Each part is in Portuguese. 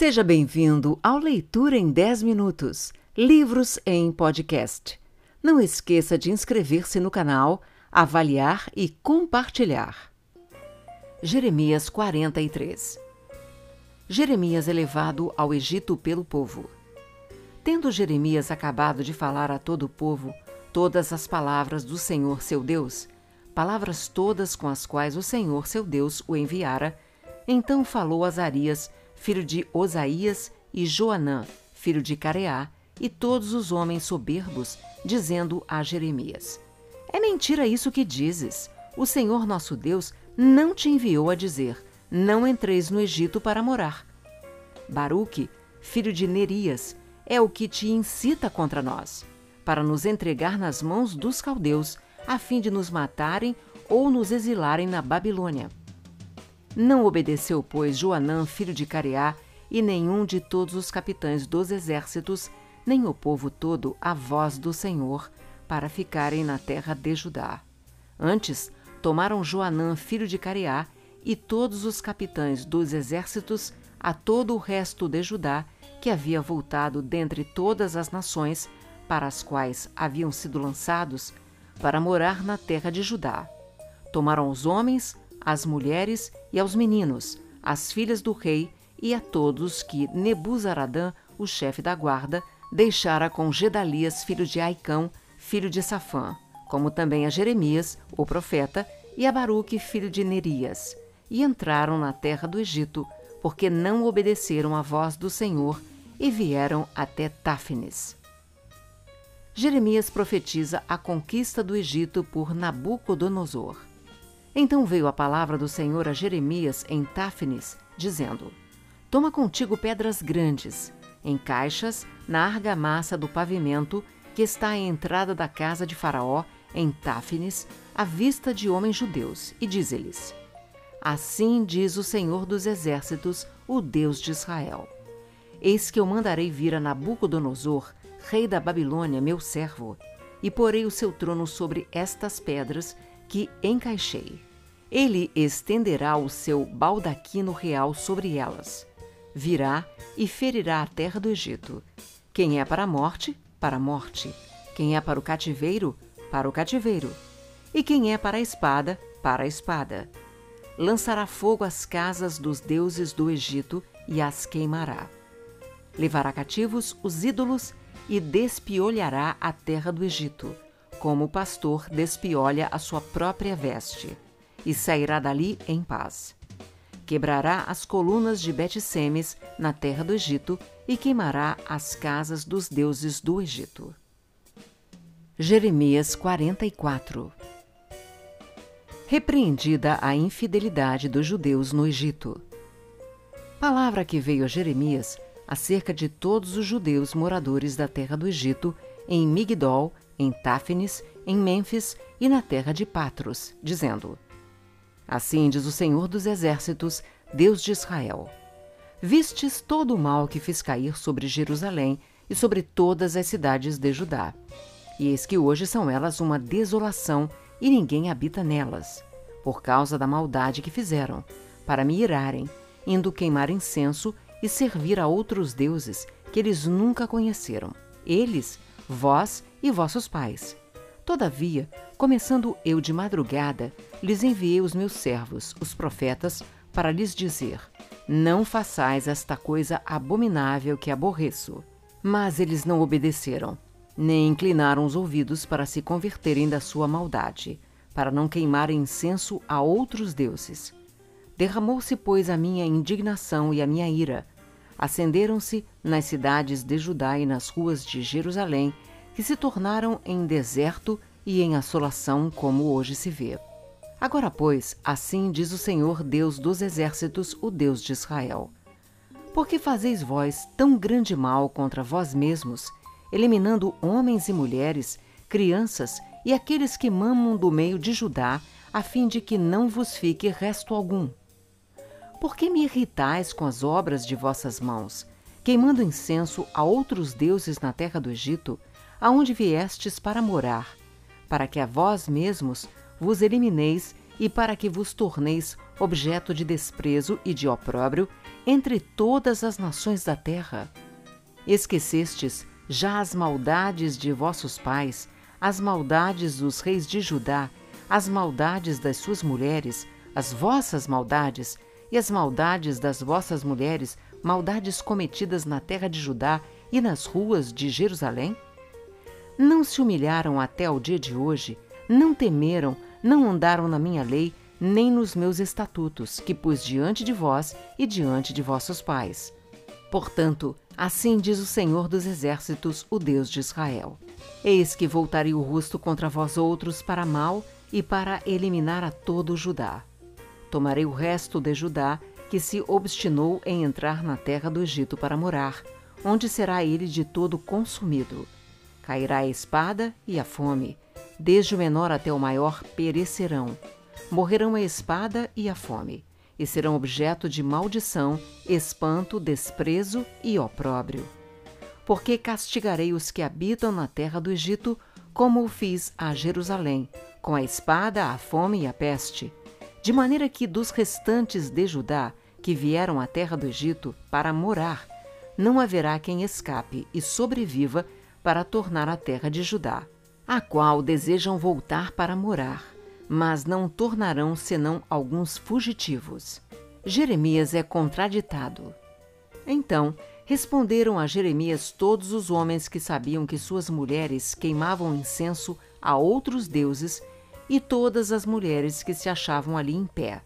Seja bem-vindo ao Leitura em 10 Minutos Livros em Podcast. Não esqueça de inscrever-se no canal, avaliar e compartilhar. Jeremias 43 Jeremias é levado ao Egito pelo povo. Tendo Jeremias acabado de falar a todo o povo todas as palavras do Senhor seu Deus, palavras todas com as quais o Senhor seu Deus o enviara, então falou Azarias, filho de Osaías, e Joanã, filho de Careá, e todos os homens soberbos, dizendo a Jeremias: É mentira isso que dizes. O Senhor nosso Deus não te enviou a dizer: Não entreis no Egito para morar. Baruque, filho de Nerias, é o que te incita contra nós, para nos entregar nas mãos dos caldeus, a fim de nos matarem ou nos exilarem na Babilônia. Não obedeceu, pois, Joanã, filho de Careá, e nenhum de todos os capitães dos exércitos, nem o povo todo, a voz do Senhor, para ficarem na terra de Judá. Antes, tomaram Joanã, filho de Careá, e todos os capitães dos exércitos, a todo o resto de Judá, que havia voltado dentre todas as nações para as quais haviam sido lançados, para morar na terra de Judá. Tomaram os homens, às mulheres e aos meninos, às filhas do rei e a todos que Nebuzaradã, o chefe da guarda, deixara com Gedalias, filho de Aicão, filho de Safã, como também a Jeremias, o profeta, e a Baruque, filho de Nerias, e entraram na terra do Egito, porque não obedeceram à voz do Senhor e vieram até Táfnis. Jeremias profetiza a conquista do Egito por Nabucodonosor. Então veio a palavra do Senhor a Jeremias em Táfnis, dizendo: Toma contigo pedras grandes, em caixas, na argamassa do pavimento que está à entrada da casa de Faraó, em Táfnis, à vista de homens judeus, e diz-lhes: Assim diz o Senhor dos Exércitos, o Deus de Israel: Eis que eu mandarei vir a Nabucodonosor, rei da Babilônia, meu servo, e porei o seu trono sobre estas pedras que encaixei. Ele estenderá o seu baldaquino real sobre elas. Virá e ferirá a terra do Egito. Quem é para a morte, para a morte. Quem é para o cativeiro, para o cativeiro. E quem é para a espada, para a espada. Lançará fogo às casas dos deuses do Egito e as queimará. Levará cativos os ídolos e despiolhará a terra do Egito como o pastor despiolha a sua própria veste, e sairá dali em paz. Quebrará as colunas de Bet-Semes na terra do Egito e queimará as casas dos deuses do Egito. Jeremias 44 Repreendida a infidelidade dos judeus no Egito. Palavra que veio a Jeremias acerca de todos os judeus moradores da terra do Egito em Migdol em Táfnis, em Mênfis e na terra de Patros, dizendo: Assim diz o Senhor dos Exércitos, Deus de Israel: Vistes todo o mal que fiz cair sobre Jerusalém e sobre todas as cidades de Judá. E eis que hoje são elas uma desolação e ninguém habita nelas, por causa da maldade que fizeram, para me irarem, indo queimar incenso e servir a outros deuses que eles nunca conheceram. Eles, vós e vossos pais. Todavia, começando eu de madrugada, lhes enviei os meus servos, os profetas, para lhes dizer: Não façais esta coisa abominável que aborreço. Mas eles não obedeceram, nem inclinaram os ouvidos para se converterem da sua maldade, para não queimarem incenso a outros deuses. Derramou-se, pois, a minha indignação e a minha ira. Acenderam-se nas cidades de Judá e nas ruas de Jerusalém que se tornaram em deserto e em assolação, como hoje se vê. Agora, pois, assim diz o Senhor Deus dos exércitos, o Deus de Israel: Por que fazeis vós tão grande mal contra vós mesmos, eliminando homens e mulheres, crianças e aqueles que mamam do meio de Judá, a fim de que não vos fique resto algum? Por que me irritais com as obras de vossas mãos, queimando incenso a outros deuses na terra do Egito, aonde viestes para morar, para que a vós mesmos vos elimineis e para que vos torneis objeto de desprezo e de opróbrio entre todas as nações da terra. Esquecestes já as maldades de vossos pais, as maldades dos reis de Judá, as maldades das suas mulheres, as vossas maldades e as maldades das vossas mulheres, maldades cometidas na terra de Judá e nas ruas de Jerusalém? Não se humilharam até ao dia de hoje, não temeram, não andaram na minha lei, nem nos meus estatutos, que pus diante de vós e diante de vossos pais. Portanto, assim diz o Senhor dos Exércitos, o Deus de Israel: Eis que voltarei o rosto contra vós outros para mal e para eliminar a todo Judá. Tomarei o resto de Judá, que se obstinou em entrar na terra do Egito para morar, onde será ele de todo consumido. Cairá a espada e a fome, desde o menor até o maior perecerão. Morrerão a espada e a fome, e serão objeto de maldição, espanto, desprezo e opróbrio. Porque castigarei os que habitam na terra do Egito, como o fiz a Jerusalém, com a espada, a fome e a peste, de maneira que dos restantes de Judá, que vieram à terra do Egito para morar, não haverá quem escape e sobreviva para tornar a terra de Judá, a qual desejam voltar para morar, mas não tornarão senão alguns fugitivos. Jeremias é contraditado. Então responderam a Jeremias todos os homens que sabiam que suas mulheres queimavam incenso a outros deuses e todas as mulheres que se achavam ali em pé.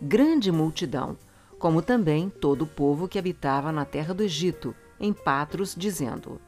Grande multidão, como também todo o povo que habitava na terra do Egito, em Patros, dizendo: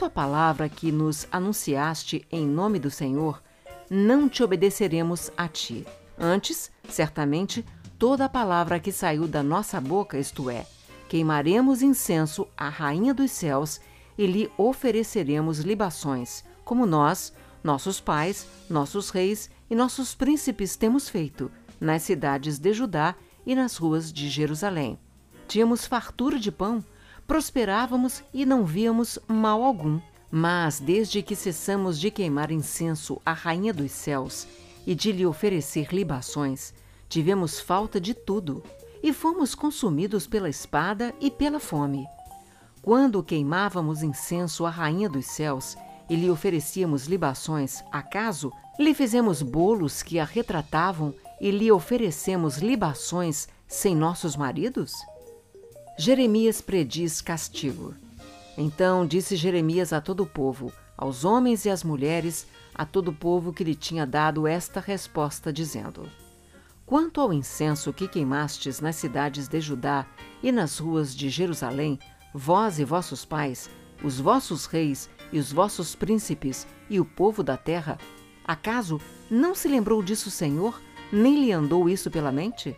Quanto palavra que nos anunciaste em nome do Senhor, não te obedeceremos a ti. Antes, certamente, toda a palavra que saiu da nossa boca, isto é, queimaremos incenso à Rainha dos céus e lhe ofereceremos libações, como nós, nossos pais, nossos reis e nossos príncipes temos feito, nas cidades de Judá e nas ruas de Jerusalém. Tínhamos fartura de pão, prosperávamos e não víamos mal algum. Mas desde que cessamos de queimar incenso à Rainha dos Céus e de lhe oferecer libações, tivemos falta de tudo e fomos consumidos pela espada e pela fome. Quando queimávamos incenso à Rainha dos Céus e lhe oferecíamos libações, acaso lhe fizemos bolos que a retratavam e lhe oferecemos libações sem nossos maridos? Jeremias prediz castigo. Então disse Jeremias a todo o povo, aos homens e às mulheres, a todo o povo que lhe tinha dado esta resposta, dizendo: Quanto ao incenso que queimastes nas cidades de Judá e nas ruas de Jerusalém, vós e vossos pais, os vossos reis e os vossos príncipes e o povo da terra, acaso não se lembrou disso o Senhor, nem lhe andou isso pela mente?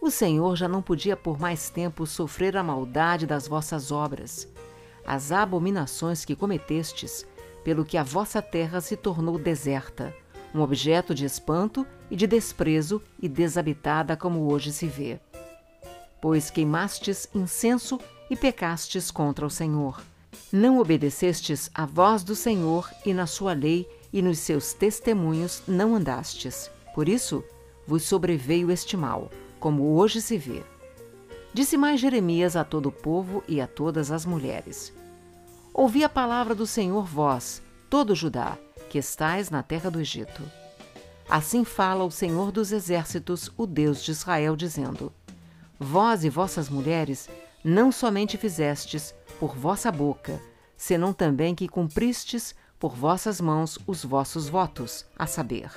O Senhor já não podia por mais tempo sofrer a maldade das vossas obras, as abominações que cometestes, pelo que a vossa terra se tornou deserta, um objeto de espanto e de desprezo e desabitada como hoje se vê. Pois queimastes incenso e pecastes contra o Senhor. Não obedecestes à voz do Senhor e na sua lei e nos seus testemunhos não andastes. Por isso vos sobreveio este mal como hoje se vê. Disse mais Jeremias a todo o povo e a todas as mulheres: Ouvi a palavra do Senhor vós, todo Judá, que estais na terra do Egito. Assim fala o Senhor dos exércitos, o Deus de Israel, dizendo: Vós e vossas mulheres não somente fizestes por vossa boca, senão também que cumpristes por vossas mãos os vossos votos, a saber,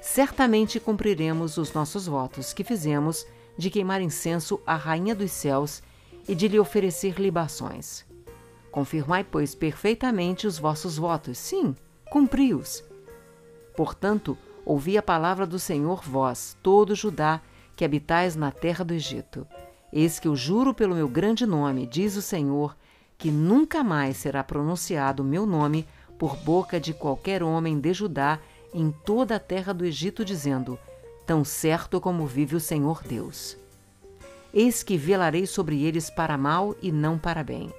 certamente cumpriremos os nossos votos que fizemos de queimar incenso à Rainha dos Céus e de lhe oferecer libações. Confirmai, pois, perfeitamente os vossos votos, sim, cumpri-os. Portanto, ouvi a palavra do Senhor, vós, todo Judá, que habitais na terra do Egito. Eis que eu juro pelo meu grande nome, diz o Senhor, que nunca mais será pronunciado o meu nome por boca de qualquer homem de Judá em toda a terra do Egito, dizendo: Tão certo como vive o Senhor Deus. Eis que velarei sobre eles para mal e não para bem.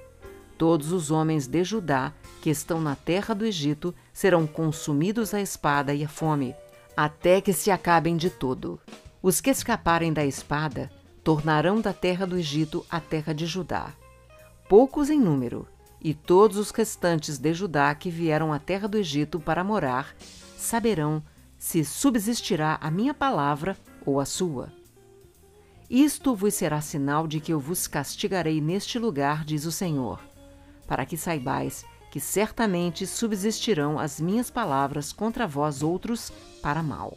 Todos os homens de Judá que estão na terra do Egito serão consumidos à espada e à fome, até que se acabem de todo. Os que escaparem da espada tornarão da terra do Egito a terra de Judá. Poucos em número, e todos os restantes de Judá que vieram à terra do Egito para morar saberão se subsistirá a minha palavra ou a sua. Isto vos será sinal de que eu vos castigarei neste lugar, diz o Senhor, para que saibais que certamente subsistirão as minhas palavras contra vós outros para mal.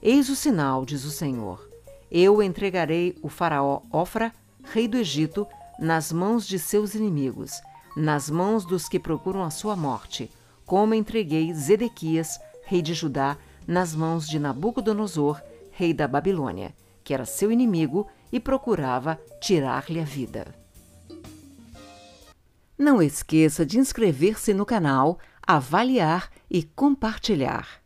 Eis o sinal, diz o Senhor. Eu entregarei o faraó Ofra, rei do Egito, nas mãos de seus inimigos, nas mãos dos que procuram a sua morte, como entreguei Zedequias, rei de Judá, nas mãos de Nabucodonosor, rei da Babilônia que era seu inimigo e procurava tirar-lhe a vida. Não esqueça de inscrever-se no canal, avaliar e compartilhar.